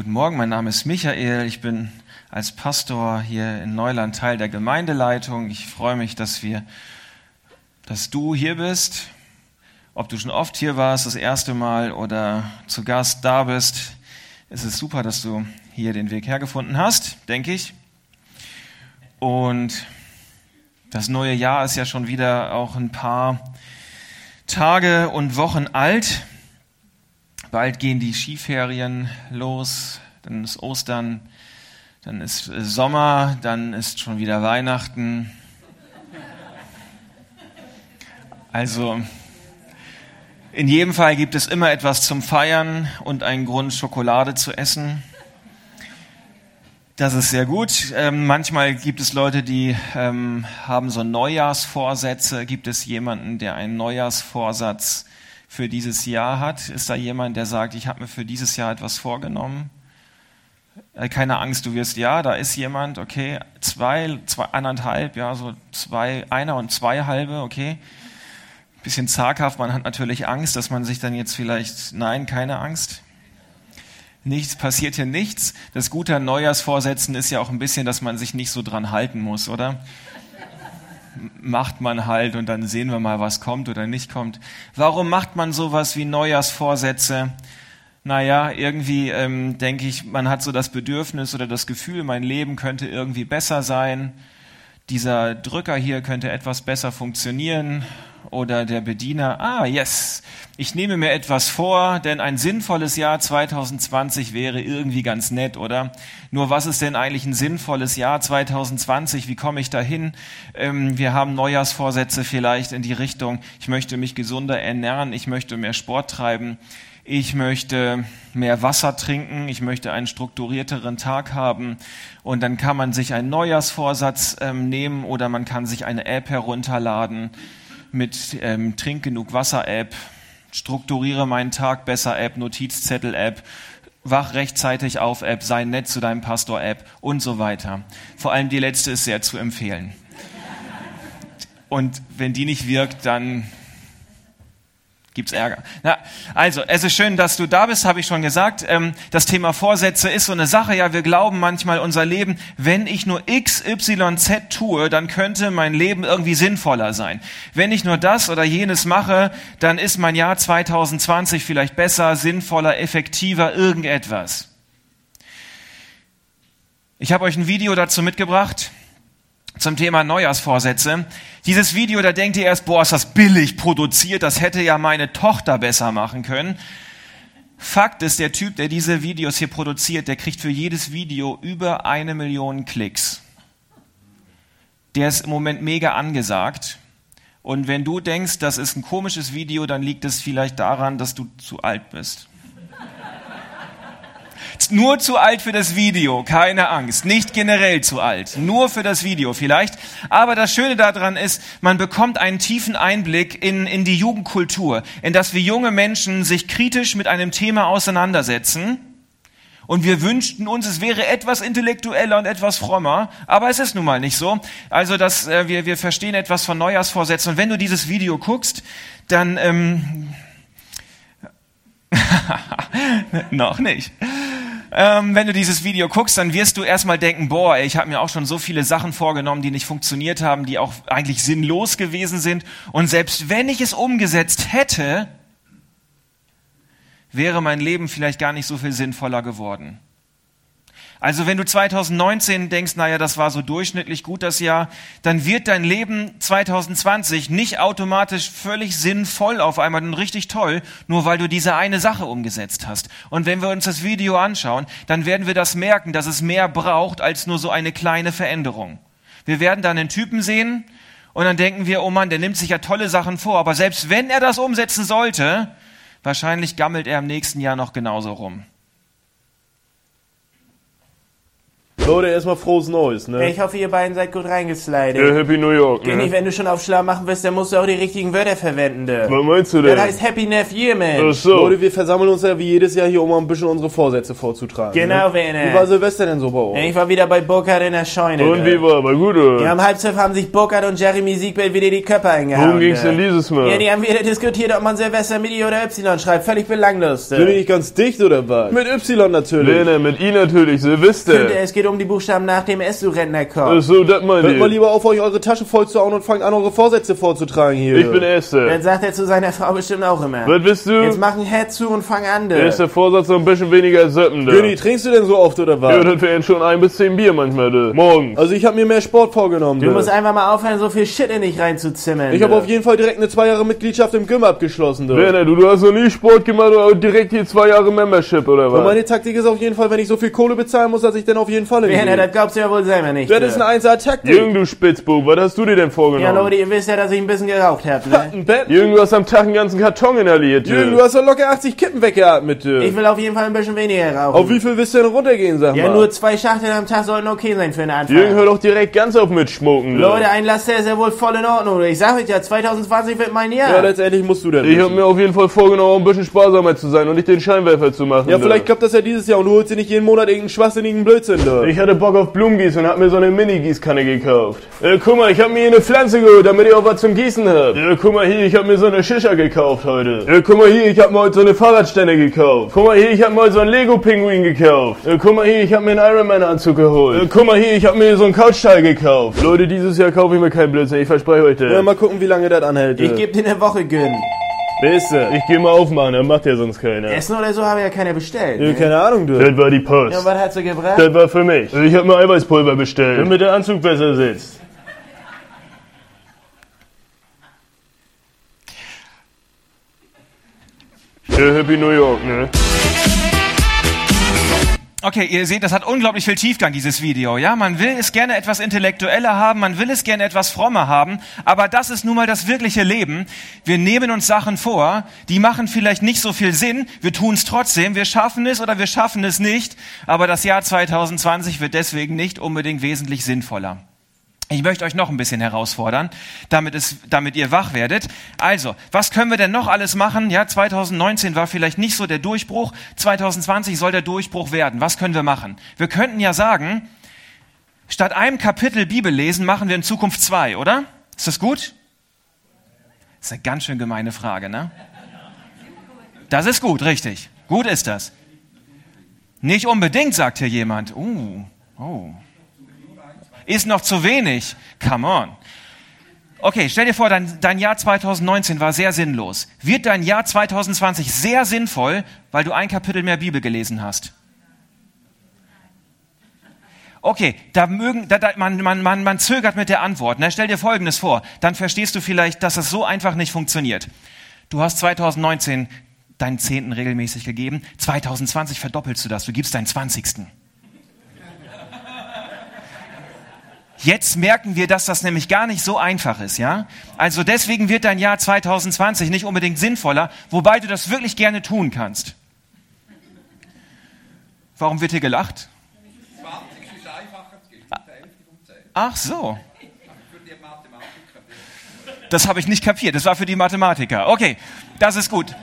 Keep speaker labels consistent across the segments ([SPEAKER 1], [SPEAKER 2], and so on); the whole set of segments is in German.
[SPEAKER 1] Guten Morgen, mein Name ist Michael. Ich bin als Pastor hier in Neuland Teil der Gemeindeleitung. Ich freue mich, dass wir, dass du hier bist. Ob du schon oft hier warst, das erste Mal oder zu Gast da bist, es ist super, dass du hier den Weg hergefunden hast, denke ich. Und das neue Jahr ist ja schon wieder auch ein paar Tage und Wochen alt. Bald gehen die Skiferien los, dann ist Ostern, dann ist Sommer, dann ist schon wieder Weihnachten. Also in jedem Fall gibt es immer etwas zum Feiern und einen Grund, Schokolade zu essen. Das ist sehr gut. Ähm, manchmal gibt es Leute, die ähm, haben so Neujahrsvorsätze. Gibt es jemanden, der einen Neujahrsvorsatz für dieses Jahr hat? Ist da jemand, der sagt, ich habe mir für dieses Jahr etwas vorgenommen? Äh, keine Angst, du wirst, ja, da ist jemand, okay, zwei, zwei, anderthalb, ja, so zwei, einer und zwei halbe, okay. Bisschen zaghaft, man hat natürlich Angst, dass man sich dann jetzt vielleicht, nein, keine Angst. Nichts, passiert hier nichts. Das Gute an Neujahrsvorsätzen ist ja auch ein bisschen, dass man sich nicht so dran halten muss, oder? Macht man halt und dann sehen wir mal, was kommt oder nicht kommt. Warum macht man sowas wie Neujahrsvorsätze? Naja, irgendwie ähm, denke ich, man hat so das Bedürfnis oder das Gefühl, mein Leben könnte irgendwie besser sein. Dieser Drücker hier könnte etwas besser funktionieren oder der Bediener, ah, yes, ich nehme mir etwas vor, denn ein sinnvolles Jahr 2020 wäre irgendwie ganz nett, oder? Nur was ist denn eigentlich ein sinnvolles Jahr 2020? Wie komme ich dahin? Ähm, wir haben Neujahrsvorsätze vielleicht in die Richtung, ich möchte mich gesunder ernähren, ich möchte mehr Sport treiben, ich möchte mehr Wasser trinken, ich möchte einen strukturierteren Tag haben und dann kann man sich einen Neujahrsvorsatz ähm, nehmen oder man kann sich eine App herunterladen mit ähm, Trink genug Wasser App, strukturiere meinen Tag besser App, Notizzettel App, wach rechtzeitig auf App, sei nett zu deinem Pastor App und so weiter. Vor allem die letzte ist sehr zu empfehlen. Und wenn die nicht wirkt, dann gibt's Ärger. Na, also, es ist schön, dass du da bist, habe ich schon gesagt. Ähm, das Thema Vorsätze ist so eine Sache. Ja, wir glauben manchmal unser Leben, wenn ich nur X, Y, Z tue, dann könnte mein Leben irgendwie sinnvoller sein. Wenn ich nur das oder jenes mache, dann ist mein Jahr 2020 vielleicht besser, sinnvoller, effektiver, irgendetwas. Ich habe euch ein Video dazu mitgebracht zum Thema Neujahrsvorsätze. Dieses Video, da denkt ihr erst, boah, ist das billig produziert, das hätte ja meine Tochter besser machen können. Fakt ist, der Typ, der diese Videos hier produziert, der kriegt für jedes Video über eine Million Klicks. Der ist im Moment mega angesagt. Und wenn du denkst, das ist ein komisches Video, dann liegt es vielleicht daran, dass du zu alt bist nur zu alt für das Video, keine Angst. Nicht generell zu alt, nur für das Video vielleicht. Aber das Schöne daran ist, man bekommt einen tiefen Einblick in, in die Jugendkultur, in das wir junge Menschen sich kritisch mit einem Thema auseinandersetzen. Und wir wünschten uns, es wäre etwas intellektueller und etwas frommer, aber es ist nun mal nicht so. Also, dass äh, wir, wir verstehen etwas von Neujahrsvorsätzen. Und wenn du dieses Video guckst, dann ähm, noch nicht ähm, wenn du dieses Video guckst, dann wirst du erstmal denken, boah, ich habe mir auch schon so viele Sachen vorgenommen, die nicht funktioniert haben, die auch eigentlich sinnlos gewesen sind. Und selbst wenn ich es umgesetzt hätte, wäre mein Leben vielleicht gar nicht so viel sinnvoller geworden. Also wenn du 2019 denkst, naja, das war so durchschnittlich gut das Jahr, dann wird dein Leben 2020 nicht automatisch völlig sinnvoll auf einmal und richtig toll, nur weil du diese eine Sache umgesetzt hast. Und wenn wir uns das Video anschauen, dann werden wir das merken, dass es mehr braucht als nur so eine kleine Veränderung. Wir werden dann einen Typen sehen und dann denken wir, oh Mann, der nimmt sich ja tolle Sachen vor, aber selbst wenn er das umsetzen sollte, wahrscheinlich gammelt er im nächsten Jahr noch genauso rum.
[SPEAKER 2] Leute, erstmal frohes Neues, ne?
[SPEAKER 3] Ich hoffe, ihr beiden seid gut reingeslidet.
[SPEAKER 4] Ja, Happy New York,
[SPEAKER 3] Geh nicht,
[SPEAKER 4] ne?
[SPEAKER 3] wenn du schon auf schlau machen willst, dann musst du auch die richtigen Wörter verwenden. du.
[SPEAKER 4] Was meinst du
[SPEAKER 3] Das
[SPEAKER 4] denn?
[SPEAKER 3] heißt Happy New Year,
[SPEAKER 4] Ach
[SPEAKER 3] man.
[SPEAKER 4] so.
[SPEAKER 2] Leute, wir versammeln uns ja wie jedes Jahr hier, um mal ein bisschen unsere Vorsätze vorzutragen.
[SPEAKER 3] Genau,
[SPEAKER 2] ne?
[SPEAKER 3] Werner.
[SPEAKER 2] Wie war Silvester denn so bei euch?
[SPEAKER 3] Ich war wieder bei Burkhardt in der Scheune.
[SPEAKER 4] Und wie war, war gut,
[SPEAKER 3] Ja,
[SPEAKER 4] oder?
[SPEAKER 3] am Halbzeit haben sich Burkhardt und Jeremy Siegbelt wieder die Köpfe eingehauen.
[SPEAKER 4] Worum ging's denn dieses Mal?
[SPEAKER 3] Ja, die haben wieder diskutiert, ob man Silvester mit I oder Y schreibt. Völlig belanglos. du.
[SPEAKER 2] Sind die nicht ganz dicht oder was? Mit Y natürlich.
[SPEAKER 4] Werner, mit I natürlich,
[SPEAKER 3] Könnte,
[SPEAKER 4] Silvester.
[SPEAKER 3] es geht um die Buchstaben nach dem S, du Rentner
[SPEAKER 4] Ach
[SPEAKER 3] kommt.
[SPEAKER 4] so, das meint
[SPEAKER 2] Hört mal lieber auf, euch eure Tasche voll zu hauen und fangt an, eure Vorsätze vorzutragen hier.
[SPEAKER 4] Ich bin Erster.
[SPEAKER 3] Das sagt er zu seiner Frau bestimmt auch immer.
[SPEAKER 4] Was bist
[SPEAKER 3] Jetzt
[SPEAKER 4] du?
[SPEAKER 3] mach ein Head zu und fang an, du.
[SPEAKER 4] Erster Vorsatz, so ein bisschen weniger Söppen da.
[SPEAKER 2] Günni, trinkst du denn so oft oder was?
[SPEAKER 4] Ja, das wären schon ein bis zehn Bier manchmal, du. Morgens.
[SPEAKER 2] Also ich habe mir mehr Sport vorgenommen.
[SPEAKER 3] Du
[SPEAKER 2] du.
[SPEAKER 3] musst einfach mal aufhören, so viel Shit in dich reinzuzimmern.
[SPEAKER 2] ich habe auf jeden Fall direkt eine zwei Jahre Mitgliedschaft im Gym abgeschlossen. Du.
[SPEAKER 4] Werner, du, du hast noch nie Sport gemacht oder direkt hier zwei Jahre Membership, oder
[SPEAKER 2] Und
[SPEAKER 4] was?
[SPEAKER 2] meine Taktik ist auf jeden Fall, wenn ich so viel Kohle bezahlen muss, dass ich dann auf jeden Fall
[SPEAKER 3] Werner,
[SPEAKER 2] hingehe.
[SPEAKER 3] das glaubst du ja wohl selber nicht.
[SPEAKER 2] Das ist eine 1A Taktik.
[SPEAKER 4] Jürgen, du Spitzbub, was hast du dir denn
[SPEAKER 3] ja,
[SPEAKER 4] vorgenommen?
[SPEAKER 3] Leute, ihr wisst ja, dass ich ein bisschen geraucht hab, ne?
[SPEAKER 2] Ein Bett.
[SPEAKER 4] Jürgen, du hast am Tag einen ganzen Karton inhaliert, du.
[SPEAKER 2] Jürgen, du hast doch locker 80 Kippen weggeatmet. Du.
[SPEAKER 3] Ich will auf jeden Fall ein bisschen weniger rauchen.
[SPEAKER 2] Auf wie viel willst du denn runtergehen, sag
[SPEAKER 3] ja,
[SPEAKER 2] mal?
[SPEAKER 3] nur zwei Schachteln am Tag sollten okay sein für einen Anfang.
[SPEAKER 4] Jürgen, hör doch direkt ganz auf mit Schmucken.
[SPEAKER 3] Leute, ein Laster ist ja wohl voll in Ordnung. Ich sag euch ja, 2020 wird mein Jahr.
[SPEAKER 2] ja, letztendlich musst du denn.
[SPEAKER 4] Ich hab mir auf jeden Fall vorgenommen, ein bisschen sparsamer zu sein und nicht den Scheinwerfer zu machen.
[SPEAKER 2] ja, vielleicht klappt das ja dieses Jahr und du holst dir nicht jeden Monat irgendeinen schwachsinnigen Blödsinn, du.
[SPEAKER 4] Ich hatte Bock auf Blumengieß und hab mir so eine Mini-Gießkanne gekauft. Äh, guck mal, ich hab mir hier eine Pflanze geholt, damit ich auch was zum Gießen hab. Äh, guck mal hier, ich hab mir so eine Shisha gekauft heute. Äh, guck mal hier, ich hab mir heute so eine Fahrradstände gekauft. Guck mal hier, ich hab mir heute so einen Lego-Pinguin gekauft. Äh, guck mal hier, ich hab mir einen Ironman-Anzug geholt. Äh, guck mal hier, ich hab mir so einen Couchteil gekauft. Leute, dieses Jahr kaufe ich mir keinen Blödsinn, ich verspreche euch das.
[SPEAKER 2] Ja, mal gucken, wie lange das anhält.
[SPEAKER 3] Ich geb dir eine Woche Gönn.
[SPEAKER 2] Beste.
[SPEAKER 4] Ich geh mal aufmachen, dann macht ja sonst keiner.
[SPEAKER 3] Essen oder so habe ja keiner bestellt.
[SPEAKER 2] Ja,
[SPEAKER 3] Ne?
[SPEAKER 2] keine Ahnung, du.
[SPEAKER 4] Das war die Post.
[SPEAKER 3] Ja, was hat sie gebracht?
[SPEAKER 4] Das war für mich. Ich hab mir Eiweißpulver bestellt, damit der Anzug besser sitzt. Ja, Happy New York, ne?
[SPEAKER 1] Okay, ihr seht, das hat unglaublich viel Tiefgang, dieses Video. Ja, man will es gerne etwas intellektueller haben, man will es gerne etwas frommer haben, aber das ist nun mal das wirkliche Leben. Wir nehmen uns Sachen vor, die machen vielleicht nicht so viel Sinn, wir tun es trotzdem, wir schaffen es oder wir schaffen es nicht, aber das Jahr 2020 wird deswegen nicht unbedingt wesentlich sinnvoller. Ich möchte euch noch ein bisschen herausfordern, damit, es, damit ihr wach werdet. Also, was können wir denn noch alles machen? Ja, 2019 war vielleicht nicht so der Durchbruch. 2020 soll der Durchbruch werden. Was können wir machen? Wir könnten ja sagen, statt einem Kapitel Bibel lesen, machen wir in Zukunft zwei, oder? Ist das gut? Das ist eine ganz schön gemeine Frage, ne? Das ist gut, richtig. Gut ist das. Nicht unbedingt, sagt hier jemand. Uh, oh ist noch zu wenig. Come on. Okay, stell dir vor, dein, dein Jahr 2019 war sehr sinnlos. Wird dein Jahr 2020 sehr sinnvoll, weil du ein Kapitel mehr Bibel gelesen hast? Okay, da mögen, da, da, man, man, man, man zögert mit der Antwort. Ne? Stell dir Folgendes vor, dann verstehst du vielleicht, dass es so einfach nicht funktioniert. Du hast 2019 deinen Zehnten regelmäßig gegeben, 2020 verdoppelst du das, du gibst deinen Zwanzigsten. Jetzt merken wir, dass das nämlich gar nicht so einfach ist, ja? Also deswegen wird dein Jahr 2020 nicht unbedingt sinnvoller, wobei du das wirklich gerne tun kannst. Warum wird hier gelacht?
[SPEAKER 5] 20 ist einfacher zu geben, die Hälfte vom 10.
[SPEAKER 1] Ach so, das habe ich nicht kapiert. Das war für die Mathematiker. Okay, das ist gut.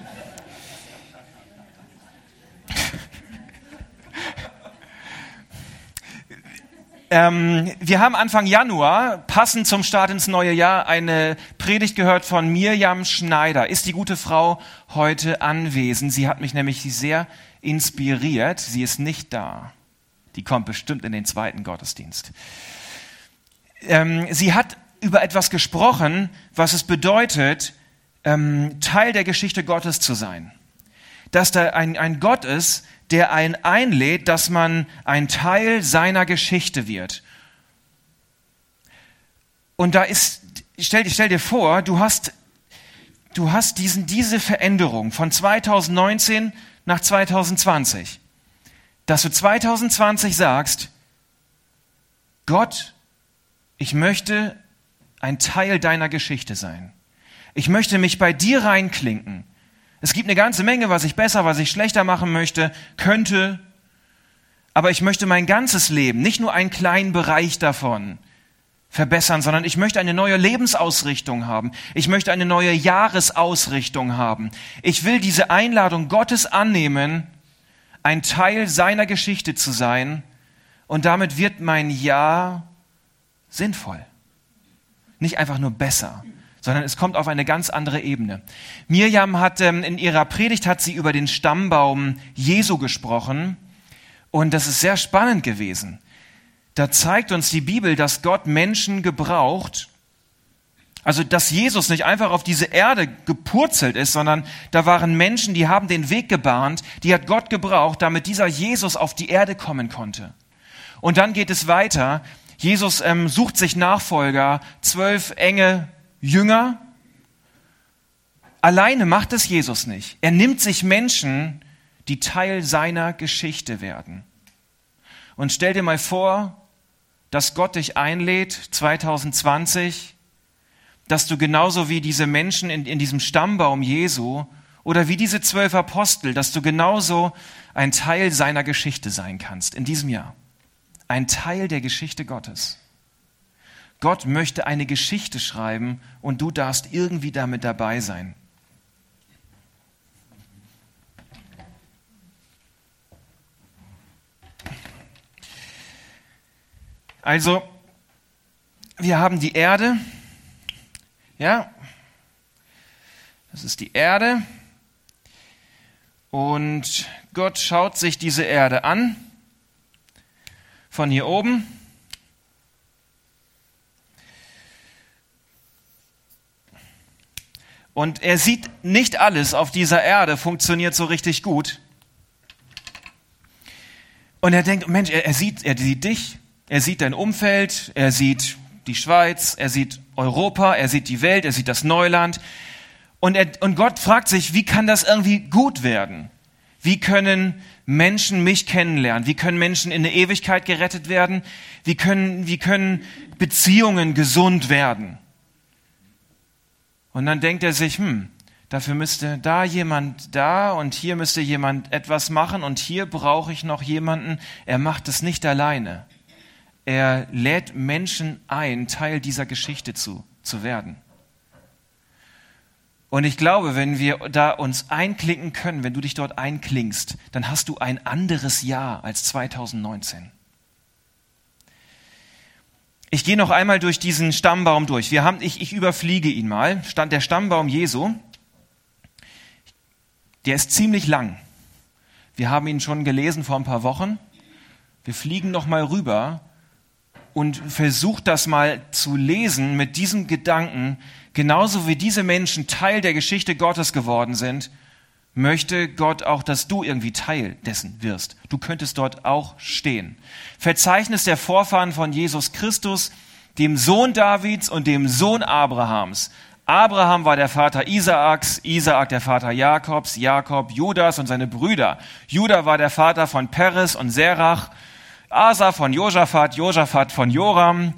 [SPEAKER 1] Ähm, wir haben Anfang Januar, passend zum Start ins neue Jahr, eine Predigt gehört von Mirjam Schneider. Ist die gute Frau heute anwesend? Sie hat mich nämlich sehr inspiriert. Sie ist nicht da. Die kommt bestimmt in den zweiten Gottesdienst. Ähm, sie hat über etwas gesprochen, was es bedeutet, ähm, Teil der Geschichte Gottes zu sein. Dass da ein, ein Gott ist, der einen einlädt, dass man ein Teil seiner Geschichte wird. Und da ist, stell, stell dir vor, du hast, du hast diesen, diese Veränderung von 2019 nach 2020, dass du 2020 sagst, Gott, ich möchte ein Teil deiner Geschichte sein. Ich möchte mich bei dir reinklinken. Es gibt eine ganze Menge, was ich besser, was ich schlechter machen möchte, könnte. aber ich möchte mein ganzes Leben, nicht nur einen kleinen Bereich davon verbessern, sondern ich möchte eine neue Lebensausrichtung haben. Ich möchte eine neue Jahresausrichtung haben. Ich will diese Einladung Gottes annehmen, ein Teil seiner Geschichte zu sein und damit wird mein Jahr sinnvoll. Nicht einfach nur besser, sondern es kommt auf eine ganz andere Ebene. Mirjam hat ähm, in ihrer Predigt hat sie über den Stammbaum Jesu gesprochen und das ist sehr spannend gewesen. Da zeigt uns die Bibel, dass Gott Menschen gebraucht, also dass Jesus nicht einfach auf diese Erde gepurzelt ist, sondern da waren Menschen, die haben den Weg gebahnt, die hat Gott gebraucht, damit dieser Jesus auf die Erde kommen konnte. Und dann geht es weiter. Jesus ähm, sucht sich Nachfolger, zwölf enge Jünger. Alleine macht es Jesus nicht. Er nimmt sich Menschen, die Teil seiner Geschichte werden. Und stell dir mal vor, dass Gott dich einlädt 2020, dass du genauso wie diese Menschen in, in diesem Stammbaum Jesu oder wie diese zwölf Apostel, dass du genauso ein Teil seiner Geschichte sein kannst in diesem Jahr ein Teil der Geschichte Gottes. Gott möchte eine Geschichte schreiben und du darfst irgendwie damit dabei sein. Also, wir haben die Erde, ja, das ist die Erde, und Gott schaut sich diese Erde an von hier oben. Und er sieht, nicht alles auf dieser Erde funktioniert so richtig gut. Und er denkt, Mensch, er, er, sieht, er sieht dich, er sieht dein Umfeld, er sieht die Schweiz, er sieht Europa, er sieht die Welt, er sieht das Neuland. Und, er, und Gott fragt sich, wie kann das irgendwie gut werden? Wie können Menschen mich kennenlernen? Wie können Menschen in der Ewigkeit gerettet werden? Wie können, wie können Beziehungen gesund werden? Und dann denkt er sich, hm, dafür müsste da jemand da und hier müsste jemand etwas machen und hier brauche ich noch jemanden. Er macht es nicht alleine. Er lädt Menschen ein, Teil dieser Geschichte zu, zu werden. Und ich glaube, wenn wir da uns einklinken können, wenn du dich dort einklingst, dann hast du ein anderes Jahr als 2019. Ich gehe noch einmal durch diesen Stammbaum durch. Wir haben, ich, ich überfliege ihn mal. Stand der Stammbaum Jesu. Der ist ziemlich lang. Wir haben ihn schon gelesen vor ein paar Wochen. Wir fliegen noch mal rüber und versucht das mal zu lesen mit diesem Gedanken, Genauso wie diese Menschen Teil der Geschichte Gottes geworden sind, möchte Gott auch, dass du irgendwie Teil dessen wirst. Du könntest dort auch stehen. Verzeichnis der Vorfahren von Jesus Christus, dem Sohn Davids und dem Sohn Abrahams. Abraham war der Vater Isaaks, Isaak der Vater Jakobs, Jakob Judas und seine Brüder. Judah war der Vater von Peres und Serach, Asa von Josaphat, Josaphat von Joram,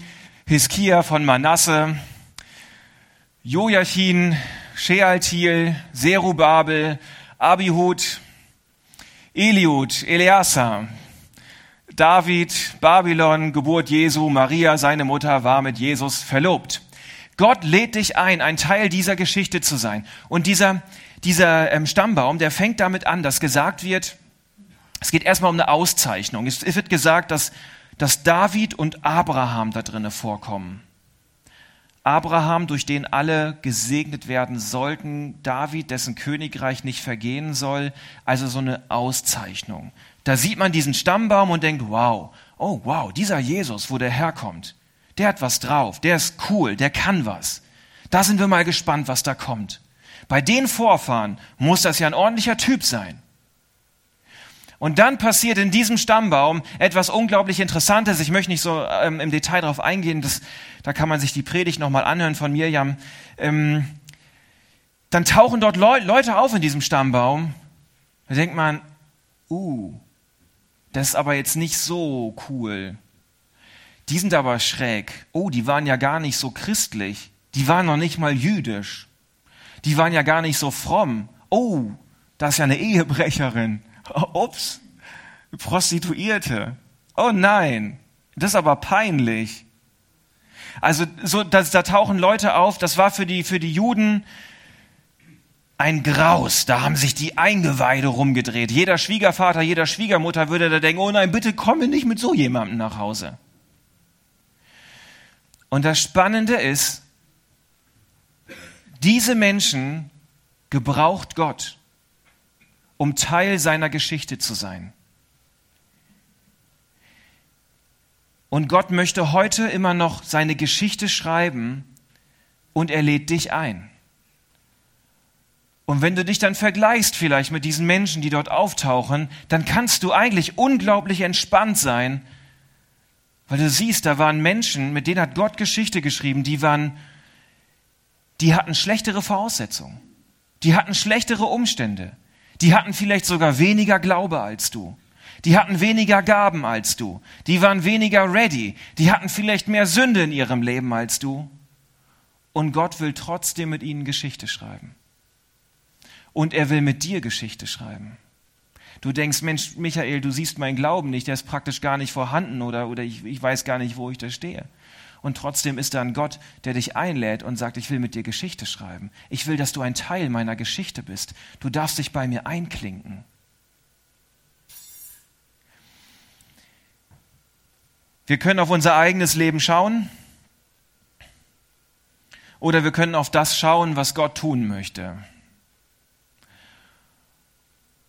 [SPEAKER 1] Hiskia von Manasse, Joachim, Shealtiel, Serubabel, Abihud, Eliud, Eleazar, David, Babylon, Geburt Jesu, Maria, seine Mutter, war mit Jesus verlobt. Gott lädt dich ein, ein Teil dieser Geschichte zu sein. Und dieser, dieser ähm, Stammbaum, der fängt damit an, dass gesagt wird, es geht erstmal um eine Auszeichnung. Es, es wird gesagt, dass, dass David und Abraham da drinnen vorkommen. Abraham, durch den alle gesegnet werden sollten, David, dessen Königreich nicht vergehen soll, also so eine Auszeichnung. Da sieht man diesen Stammbaum und denkt, wow, oh wow, dieser Jesus, wo der herkommt, der hat was drauf, der ist cool, der kann was. Da sind wir mal gespannt, was da kommt. Bei den Vorfahren muss das ja ein ordentlicher Typ sein. Und dann passiert in diesem Stammbaum etwas unglaublich Interessantes. Ich möchte nicht so ähm, im Detail darauf eingehen, das, da kann man sich die Predigt nochmal anhören von Mirjam. Ähm, dann tauchen dort Le Leute auf in diesem Stammbaum. Da denkt man, uh, das ist aber jetzt nicht so cool. Die sind aber schräg. Oh, die waren ja gar nicht so christlich. Die waren noch nicht mal jüdisch. Die waren ja gar nicht so fromm. Oh, das ist ja eine Ehebrecherin. Ups, Prostituierte. Oh nein, das ist aber peinlich. Also so, das, da tauchen Leute auf, das war für die, für die Juden ein Graus. Da haben sich die Eingeweide rumgedreht. Jeder Schwiegervater, jeder Schwiegermutter würde da denken, oh nein, bitte komme nicht mit so jemandem nach Hause. Und das Spannende ist, diese Menschen gebraucht Gott, um Teil seiner Geschichte zu sein. Und Gott möchte heute immer noch seine Geschichte schreiben und er lädt dich ein. Und wenn du dich dann vergleichst vielleicht mit diesen Menschen, die dort auftauchen, dann kannst du eigentlich unglaublich entspannt sein, weil du siehst, da waren Menschen, mit denen hat Gott Geschichte geschrieben, die waren, die hatten schlechtere Voraussetzungen. Die hatten schlechtere Umstände. Die hatten vielleicht sogar weniger Glaube als du. Die hatten weniger Gaben als du. Die waren weniger ready. Die hatten vielleicht mehr Sünde in ihrem Leben als du. Und Gott will trotzdem mit ihnen Geschichte schreiben. Und er will mit dir Geschichte schreiben. Du denkst, Mensch, Michael, du siehst meinen Glauben nicht, der ist praktisch gar nicht vorhanden oder, oder ich, ich weiß gar nicht, wo ich da stehe. Und trotzdem ist da ein Gott, der dich einlädt und sagt, ich will mit dir Geschichte schreiben. Ich will, dass du ein Teil meiner Geschichte bist. Du darfst dich bei mir einklinken. Wir können auf unser eigenes Leben schauen oder wir können auf das schauen, was Gott tun möchte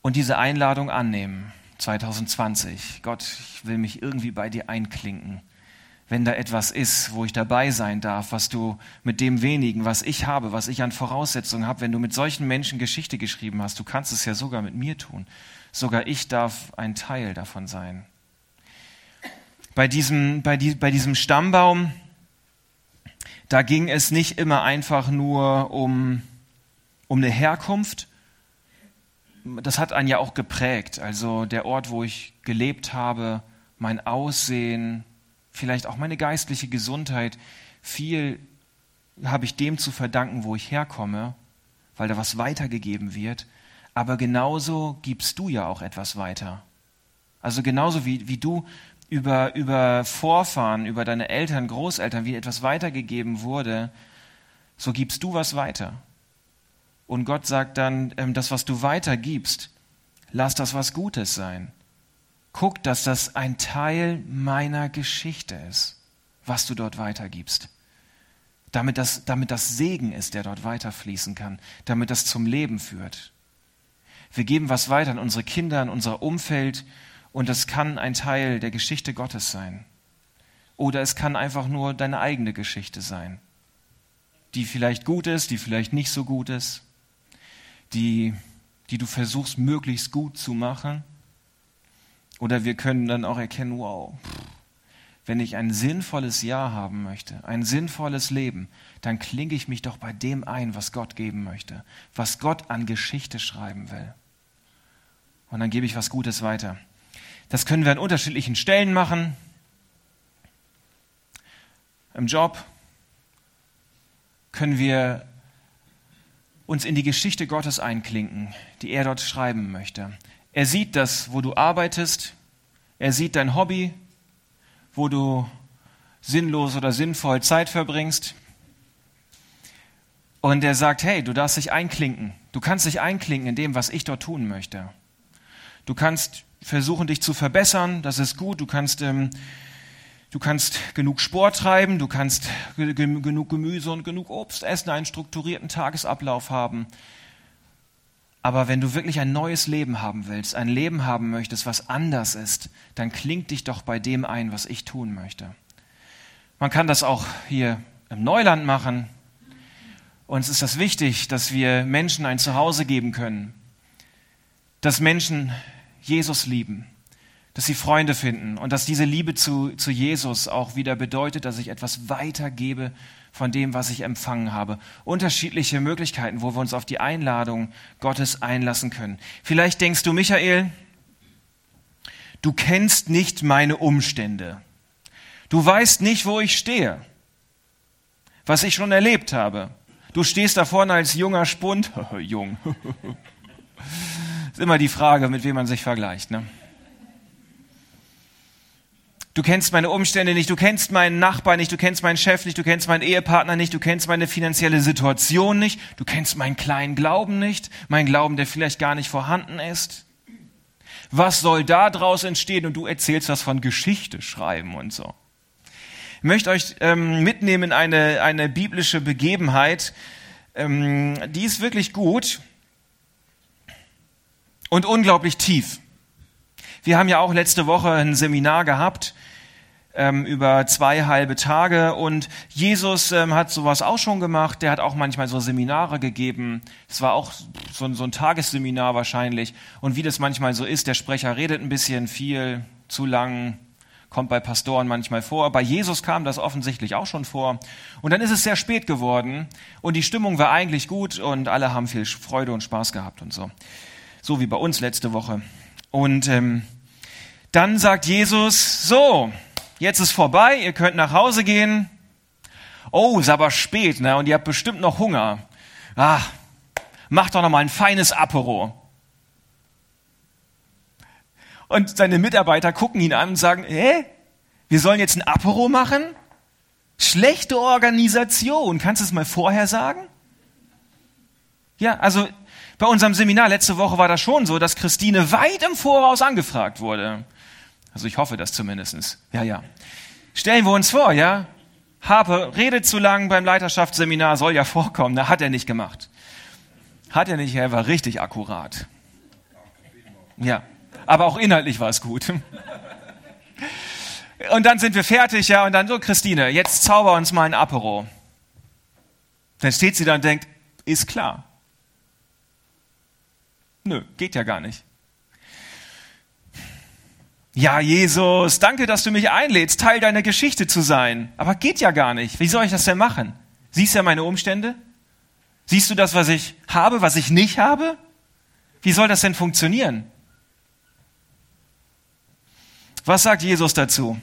[SPEAKER 1] und diese Einladung annehmen. 2020. Gott, ich will mich irgendwie bei dir einklinken. Wenn da etwas ist, wo ich dabei sein darf, was du mit dem wenigen, was ich habe, was ich an Voraussetzungen habe, wenn du mit solchen Menschen Geschichte geschrieben hast, du kannst es ja sogar mit mir tun. Sogar ich darf ein Teil davon sein. Bei diesem, bei, die, bei diesem Stammbaum, da ging es nicht immer einfach nur um, um eine Herkunft, das hat einen ja auch geprägt. Also der Ort, wo ich gelebt habe, mein Aussehen, vielleicht auch meine geistliche Gesundheit, viel habe ich dem zu verdanken, wo ich herkomme, weil da was weitergegeben wird. Aber genauso gibst du ja auch etwas weiter. Also genauso wie, wie du über, über Vorfahren, über deine Eltern, Großeltern, wie etwas weitergegeben wurde, so gibst du was weiter. Und Gott sagt dann, ähm, das, was du weitergibst, lass das was Gutes sein. Guck, dass das ein Teil meiner Geschichte ist, was du dort weitergibst. Damit das, damit das Segen ist, der dort weiterfließen kann, damit das zum Leben führt. Wir geben was weiter an unsere Kinder, an unser Umfeld und das kann ein Teil der Geschichte Gottes sein. Oder es kann einfach nur deine eigene Geschichte sein, die vielleicht gut ist, die vielleicht nicht so gut ist die, die du versuchst möglichst gut zu machen. Oder wir können dann auch erkennen, wow, wenn ich ein sinnvolles Jahr haben möchte, ein sinnvolles Leben, dann klinge ich mich doch bei dem ein, was Gott geben möchte, was Gott an Geschichte schreiben will. Und dann gebe ich was Gutes weiter. Das können wir an unterschiedlichen Stellen machen. Im Job können wir uns in die Geschichte Gottes einklinken, die er dort schreiben möchte. Er sieht das, wo du arbeitest, er sieht dein Hobby, wo du sinnlos oder sinnvoll Zeit verbringst. Und er sagt, hey, du darfst dich einklinken. Du kannst dich einklinken in dem, was ich dort tun möchte. Du kannst versuchen, dich zu verbessern, das ist gut. Du kannst ähm, Du kannst genug Sport treiben, du kannst genug Gemüse und genug Obst essen, einen strukturierten Tagesablauf haben. Aber wenn du wirklich ein neues Leben haben willst, ein Leben haben möchtest, was anders ist, dann klingt dich doch bei dem ein, was ich tun möchte. Man kann das auch hier im Neuland machen. Uns ist das wichtig, dass wir Menschen ein Zuhause geben können, dass Menschen Jesus lieben, dass sie Freunde finden und dass diese Liebe zu, zu Jesus auch wieder bedeutet, dass ich etwas weitergebe von dem, was ich empfangen habe. Unterschiedliche Möglichkeiten, wo wir uns auf die Einladung Gottes einlassen können. Vielleicht denkst du, Michael, du kennst nicht meine Umstände. Du weißt nicht, wo ich stehe, was ich schon erlebt habe. Du stehst da vorne als junger Spund. Jung. ist immer die Frage, mit wem man sich vergleicht. Ne? Du kennst meine Umstände nicht, du kennst meinen Nachbarn nicht, du kennst meinen Chef nicht, du kennst meinen Ehepartner nicht, du kennst meine finanzielle Situation nicht, du kennst meinen kleinen Glauben nicht, meinen Glauben, der vielleicht gar nicht vorhanden ist. Was soll da draus entstehen? Und du erzählst was von Geschichte schreiben und so. Ich möchte euch ähm, mitnehmen in eine, eine biblische Begebenheit, ähm, die ist wirklich gut und unglaublich tief. Wir haben ja auch letzte Woche ein Seminar gehabt ähm, über zwei halbe Tage und Jesus ähm, hat sowas auch schon gemacht. Der hat auch manchmal so Seminare gegeben. Es war auch so, so ein Tagesseminar wahrscheinlich. Und wie das manchmal so ist, der Sprecher redet ein bisschen viel, zu lang, kommt bei Pastoren manchmal vor. Bei Jesus kam das offensichtlich auch schon vor. Und dann ist es sehr spät geworden und die Stimmung war eigentlich gut und alle haben viel Freude und Spaß gehabt und so. So wie bei uns letzte Woche. Und ähm, dann sagt Jesus, so, jetzt ist vorbei, ihr könnt nach Hause gehen. Oh, ist aber spät, ne? Und ihr habt bestimmt noch Hunger. Ah, macht doch noch mal ein feines Apero. Und seine Mitarbeiter gucken ihn an und sagen, hä? Wir sollen jetzt ein Apero machen? Schlechte Organisation. Kannst du es mal vorher sagen? Ja, also bei unserem Seminar letzte Woche war das schon so, dass Christine weit im Voraus angefragt wurde. Also ich hoffe das zumindestens. Ja, ja. Stellen wir uns vor, ja? Harpe redet zu lang beim Leiterschaftsseminar, soll ja vorkommen. Da hat er nicht gemacht. Hat er nicht, er war richtig akkurat. Ja. Aber auch inhaltlich war es gut. Und dann sind wir fertig, ja, und dann so, Christine, jetzt zauber uns mal ein Apero. Dann steht sie da und denkt, ist klar. Nö, geht ja gar nicht. Ja, Jesus, danke, dass du mich einlädst, Teil deiner Geschichte zu sein. Aber geht ja gar nicht. Wie soll ich das denn machen? Siehst du ja meine Umstände? Siehst du das, was ich habe, was ich nicht habe? Wie soll das denn funktionieren? Was sagt Jesus dazu?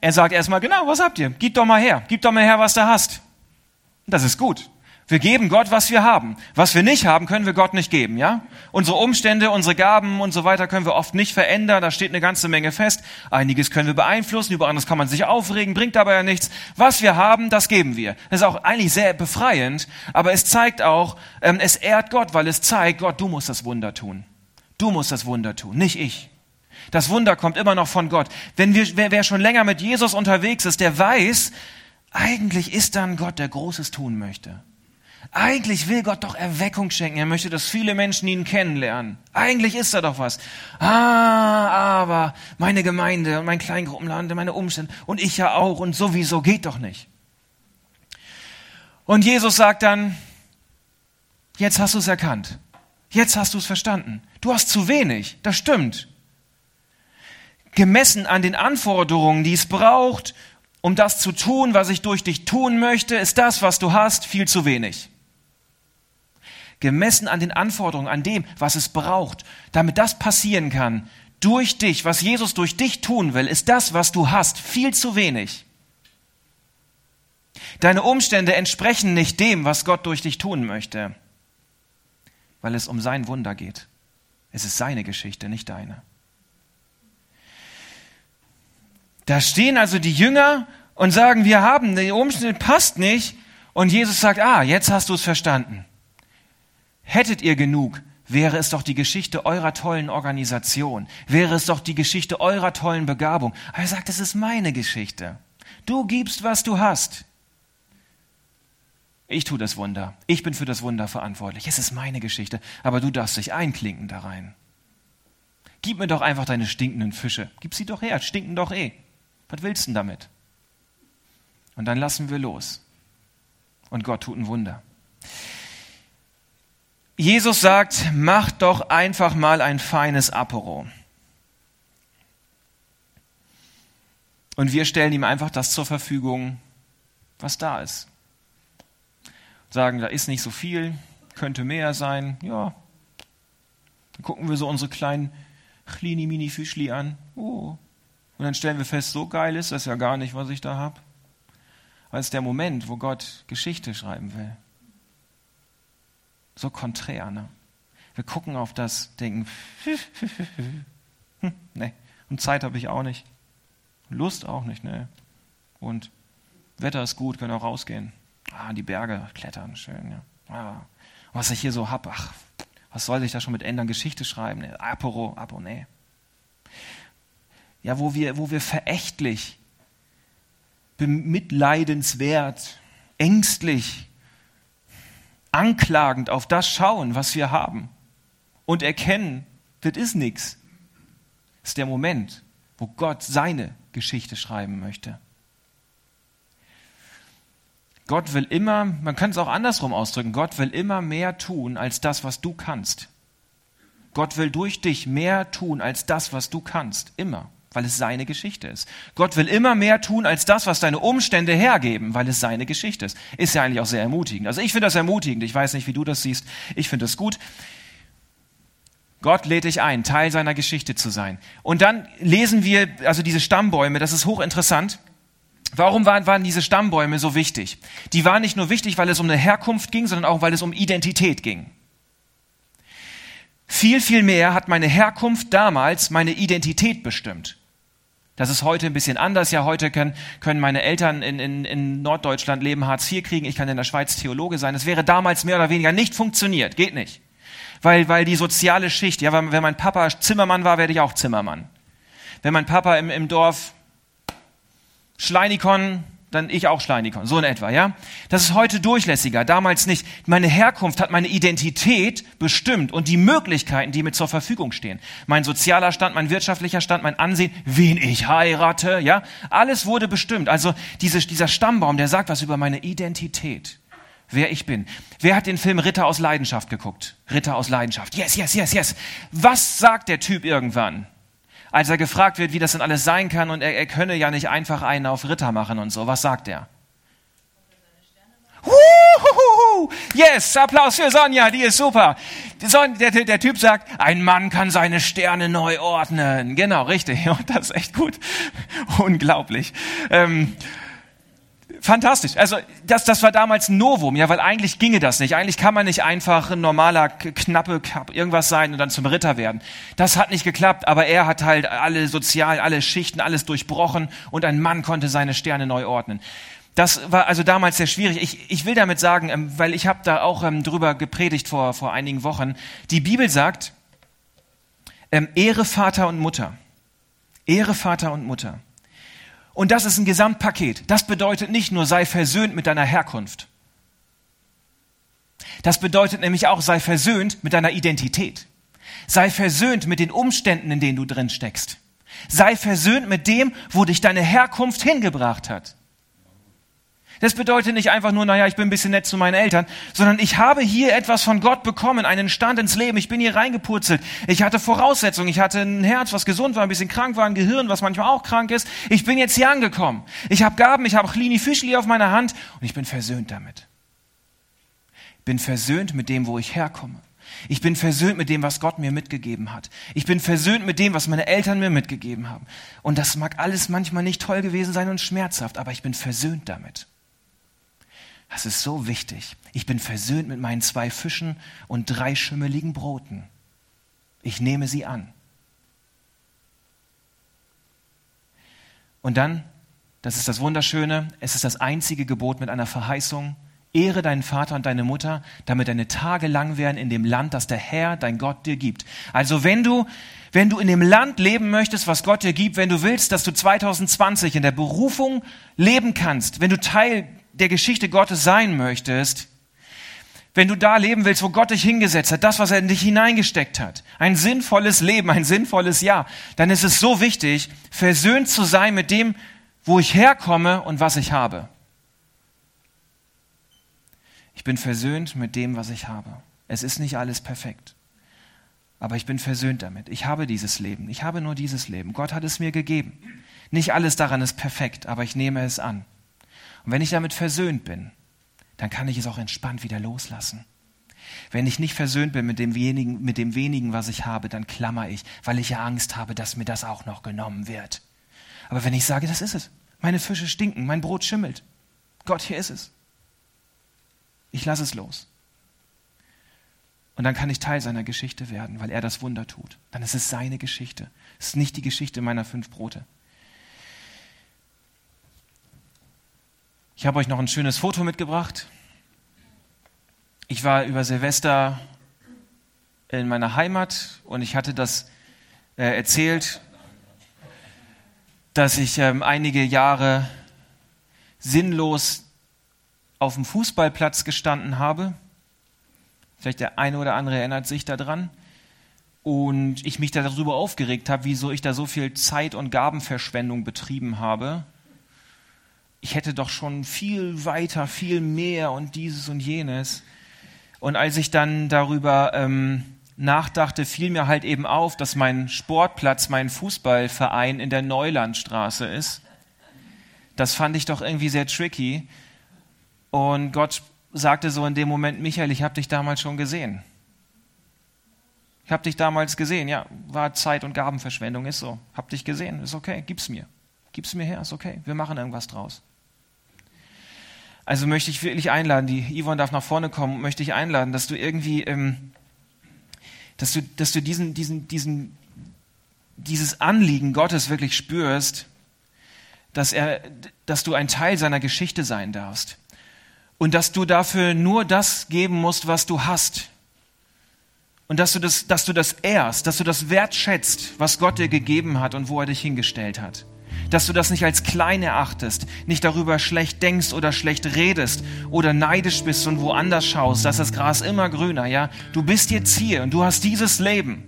[SPEAKER 1] Er sagt erstmal, genau, was habt ihr? Gib doch mal her. Gib doch mal her, was du hast. Das ist gut. Wir geben Gott, was wir haben. Was wir nicht haben, können wir Gott nicht geben, ja? Unsere Umstände, unsere Gaben und so weiter können wir oft nicht verändern. Da steht eine ganze Menge fest. Einiges können wir beeinflussen, über anderes kann man sich aufregen, bringt aber ja nichts. Was wir haben, das geben wir. Das ist auch eigentlich sehr befreiend, aber es zeigt auch, ähm, es ehrt Gott, weil es zeigt, Gott, du musst das Wunder tun. Du musst das Wunder tun, nicht ich. Das Wunder kommt immer noch von Gott. Wenn wir, wer, wer schon länger mit Jesus unterwegs ist, der weiß, eigentlich ist dann Gott, der Großes tun möchte. Eigentlich will Gott doch Erweckung schenken. Er möchte, dass viele Menschen ihn kennenlernen. Eigentlich ist da doch was. Ah, aber meine Gemeinde und mein Kleingruppenland, meine Umstände und ich ja auch und sowieso geht doch nicht. Und Jesus sagt dann, jetzt hast du es erkannt. Jetzt hast du es verstanden. Du hast zu wenig. Das stimmt. Gemessen an den Anforderungen, die es braucht, um das zu tun, was ich durch dich tun möchte, ist das, was du hast, viel zu wenig gemessen an den Anforderungen, an dem, was es braucht, damit das passieren kann, durch dich, was Jesus durch dich tun will, ist das, was du hast, viel zu wenig. Deine Umstände entsprechen nicht dem, was Gott durch dich tun möchte, weil es um sein Wunder geht. Es ist seine Geschichte, nicht deine. Da stehen also die Jünger und sagen, wir haben, die Umstände passt nicht. Und Jesus sagt, ah, jetzt hast du es verstanden. Hättet ihr genug, wäre es doch die Geschichte eurer tollen Organisation, wäre es doch die Geschichte eurer tollen Begabung. Aber er sagt, es ist meine Geschichte. Du gibst, was du hast. Ich tue das Wunder. Ich bin für das Wunder verantwortlich. Es ist meine Geschichte, aber du darfst dich einklinken da rein. Gib mir doch einfach deine stinkenden Fische. Gib sie doch her, stinken doch eh. Was willst du denn damit? Und dann lassen wir los. Und Gott tut ein Wunder. Jesus sagt, mach doch einfach mal ein feines Apero. Und wir stellen ihm einfach das zur Verfügung, was da ist. Sagen, da ist nicht so viel, könnte mehr sein. Ja. Dann gucken wir so unsere kleinen kleine Mini-Fischli an. Oh. Und dann stellen wir fest, so geil ist das ja gar nicht, was ich da habe. Weil es der Moment, wo Gott Geschichte schreiben will so konträr. Ne? Wir gucken auf das, denken, hm, nee, und Zeit habe ich auch nicht. Lust auch nicht, ne? Und Wetter ist gut, können auch rausgehen. Ah, die Berge klettern, schön, ja. Ah, was ich hier so hab, ach, was soll ich da schon mit ändern? Geschichte schreiben? Ne? Apero, Apo, nee. Ja, wo wir, wo wir verächtlich, bemitleidenswert, ängstlich, anklagend auf das schauen, was wir haben und erkennen, das ist nichts. Das ist der Moment, wo Gott seine Geschichte schreiben möchte. Gott will immer, man kann es auch andersrum ausdrücken, Gott will immer mehr tun als das, was du kannst. Gott will durch dich mehr tun als das, was du kannst. Immer, weil es seine Geschichte ist. Gott will immer mehr tun als das, was deine Umstände hergeben, weil es seine Geschichte ist. Ist ja eigentlich auch sehr ermutigend. Also ich finde das ermutigend. Ich weiß nicht, wie du das siehst. Ich finde das gut. Gott lädt dich ein, Teil seiner Geschichte zu sein. Und dann lesen wir, also diese Stammbäume, das ist hochinteressant. Warum waren, waren diese Stammbäume so wichtig? Die waren nicht nur wichtig, weil es um eine Herkunft ging, sondern auch, weil es um Identität ging. Viel, viel mehr hat meine Herkunft damals meine Identität bestimmt. Das ist heute ein bisschen anders. Ja, heute können, können meine Eltern in, in, in Norddeutschland leben, Hartz IV kriegen. Ich kann in der Schweiz Theologe sein. Das wäre damals mehr oder weniger nicht funktioniert. Geht nicht. Weil, weil die soziale Schicht, ja, wenn mein Papa Zimmermann war, werde ich auch Zimmermann. Wenn mein Papa im, im Dorf Schleinikon, dann ich auch Schleinikon, so in etwa, ja? Das ist heute durchlässiger, damals nicht. Meine Herkunft hat meine Identität bestimmt und die Möglichkeiten, die mir zur Verfügung stehen. Mein sozialer Stand, mein wirtschaftlicher Stand, mein Ansehen, wen ich heirate, ja? Alles wurde bestimmt. Also diese, dieser Stammbaum, der sagt was über meine Identität. Wer ich bin. Wer hat den Film Ritter aus Leidenschaft geguckt? Ritter aus Leidenschaft. Yes, yes, yes, yes. Was sagt der Typ irgendwann? Als er gefragt wird, wie das denn alles sein kann und er, er könne ja nicht einfach einen auf Ritter machen und so. Was sagt er? Huhuhu. Yes, Applaus für Sonja, die ist super. Der, der, der, Typ sagt, ein Mann kann seine Sterne neu ordnen. Genau, richtig. Und das ist echt gut. Unglaublich. Ähm, fantastisch. Also das, das war damals ein Novum, ja, weil eigentlich ginge das nicht. Eigentlich kann man nicht einfach ein normaler knappe irgendwas sein und dann zum Ritter werden. Das hat nicht geklappt, aber er hat halt alle sozialen, alle Schichten, alles durchbrochen und ein Mann konnte seine Sterne neu ordnen. Das war also damals sehr schwierig. Ich, ich will damit sagen, ähm, weil ich habe da auch ähm, drüber gepredigt vor, vor einigen Wochen. Die Bibel sagt, ähm, Ehre Vater und Mutter. Ehre Vater und Mutter. Und das ist ein Gesamtpaket. Das bedeutet nicht nur, sei versöhnt mit deiner Herkunft. Das bedeutet nämlich auch, sei versöhnt mit deiner Identität. Sei versöhnt mit den Umständen, in denen du drin steckst. Sei versöhnt mit dem, wo dich deine Herkunft hingebracht hat. Das bedeutet nicht einfach nur, naja, ich bin ein bisschen nett zu meinen Eltern, sondern ich habe hier etwas von Gott bekommen, einen Stand ins Leben. Ich bin hier reingepurzelt. Ich hatte Voraussetzungen. Ich hatte ein Herz, was gesund war, ein bisschen krank war, ein Gehirn, was manchmal auch krank ist. Ich bin jetzt hier angekommen. Ich habe Gaben, ich habe Clini Fischli auf meiner Hand und ich bin versöhnt damit. Bin versöhnt mit dem, wo ich herkomme. Ich bin versöhnt mit dem, was Gott mir mitgegeben hat. Ich bin versöhnt mit dem, was meine Eltern mir mitgegeben haben. Und das mag alles manchmal nicht toll gewesen sein und schmerzhaft, aber ich bin versöhnt damit. Das ist so wichtig. Ich bin versöhnt mit meinen zwei Fischen und drei schimmeligen Broten. Ich nehme sie an. Und dann, das ist das Wunderschöne, es ist das einzige Gebot mit einer Verheißung. Ehre deinen Vater und deine Mutter, damit deine Tage lang werden in dem Land, das der Herr, dein Gott, dir gibt. Also wenn du, wenn du in dem Land leben möchtest, was Gott dir gibt, wenn du willst, dass du 2020 in der Berufung leben kannst, wenn du Teil der Geschichte Gottes sein möchtest, wenn du da leben willst, wo Gott dich hingesetzt hat, das, was er in dich hineingesteckt hat, ein sinnvolles Leben, ein sinnvolles Jahr, dann ist es so wichtig, versöhnt zu sein mit dem, wo ich herkomme und was ich habe. Ich bin versöhnt mit dem, was ich habe. Es ist nicht alles perfekt. Aber ich bin versöhnt damit. Ich habe dieses Leben. Ich habe nur dieses Leben. Gott hat es mir gegeben. Nicht alles daran ist perfekt, aber ich nehme es an. Und wenn ich damit versöhnt bin, dann kann ich es auch entspannt wieder loslassen. Wenn ich nicht versöhnt bin mit dem, wenigen, mit dem wenigen, was ich habe, dann klammer ich, weil ich ja Angst habe, dass mir das auch noch genommen wird. Aber wenn ich sage, das ist es, meine Fische stinken, mein Brot schimmelt, Gott, hier ist es. Ich lasse es los. Und dann kann ich Teil seiner Geschichte werden, weil er das Wunder tut. Dann ist es seine Geschichte. Es ist nicht die Geschichte meiner fünf Brote. Ich habe euch noch ein schönes Foto mitgebracht. Ich war über Silvester in meiner Heimat und ich hatte das äh, erzählt, dass ich ähm, einige Jahre sinnlos auf dem Fußballplatz gestanden habe. Vielleicht der eine oder andere erinnert sich daran. Und ich mich darüber aufgeregt habe, wieso ich da so viel Zeit und Gabenverschwendung betrieben habe. Ich hätte doch schon viel weiter, viel mehr und dieses und jenes. Und als ich dann darüber ähm, nachdachte, fiel mir halt eben auf, dass mein Sportplatz, mein Fußballverein in der Neulandstraße ist. Das fand ich doch irgendwie sehr tricky. Und Gott sagte so in dem Moment, Michael, ich habe dich damals schon gesehen. Ich habe dich damals gesehen, ja, war Zeit- und Gabenverschwendung, ist so. Hab dich gesehen, ist okay, gib's mir. Gib's mir her, ist okay, wir machen irgendwas draus. Also möchte ich wirklich einladen, die Yvonne darf nach vorne kommen, möchte ich einladen, dass du irgendwie, ähm, dass du, dass du diesen, diesen, diesen, dieses Anliegen Gottes wirklich spürst, dass er, dass du ein Teil seiner Geschichte sein darfst und dass du dafür nur das geben musst, was du hast. Und dass du das, dass du das ehrst, dass du das wertschätzt, was Gott dir gegeben hat und wo er dich hingestellt hat. Dass du das nicht als klein erachtest, nicht darüber schlecht denkst oder schlecht redest oder neidisch bist und woanders schaust, dass das Gras immer grüner, ja. Du bist jetzt hier und du hast dieses Leben.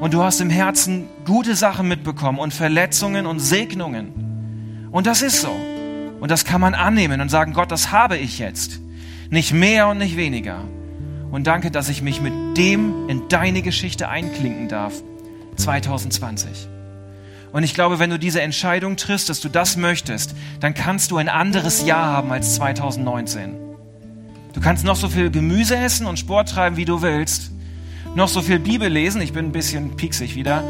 [SPEAKER 1] Und du hast im Herzen gute Sachen mitbekommen und Verletzungen und Segnungen. Und das ist so. Und das kann man annehmen und sagen, Gott, das habe ich jetzt. Nicht mehr und nicht weniger. Und danke, dass ich mich mit dem in deine Geschichte einklinken darf. 2020. Und ich glaube, wenn du diese Entscheidung triffst, dass du das möchtest, dann kannst du ein anderes Jahr haben als 2019. Du kannst noch so viel Gemüse essen und Sport treiben, wie du willst. Noch so viel Bibel lesen. Ich bin ein bisschen pieksig wieder.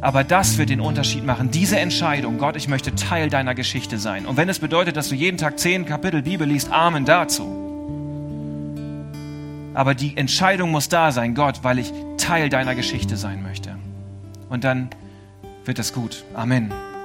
[SPEAKER 1] Aber das wird den Unterschied machen. Diese Entscheidung, Gott, ich möchte Teil deiner Geschichte sein. Und wenn es bedeutet, dass du jeden Tag zehn Kapitel Bibel liest, Amen dazu. Aber die Entscheidung muss da sein, Gott, weil ich Teil deiner Geschichte sein möchte. Und dann wird es gut. Amen.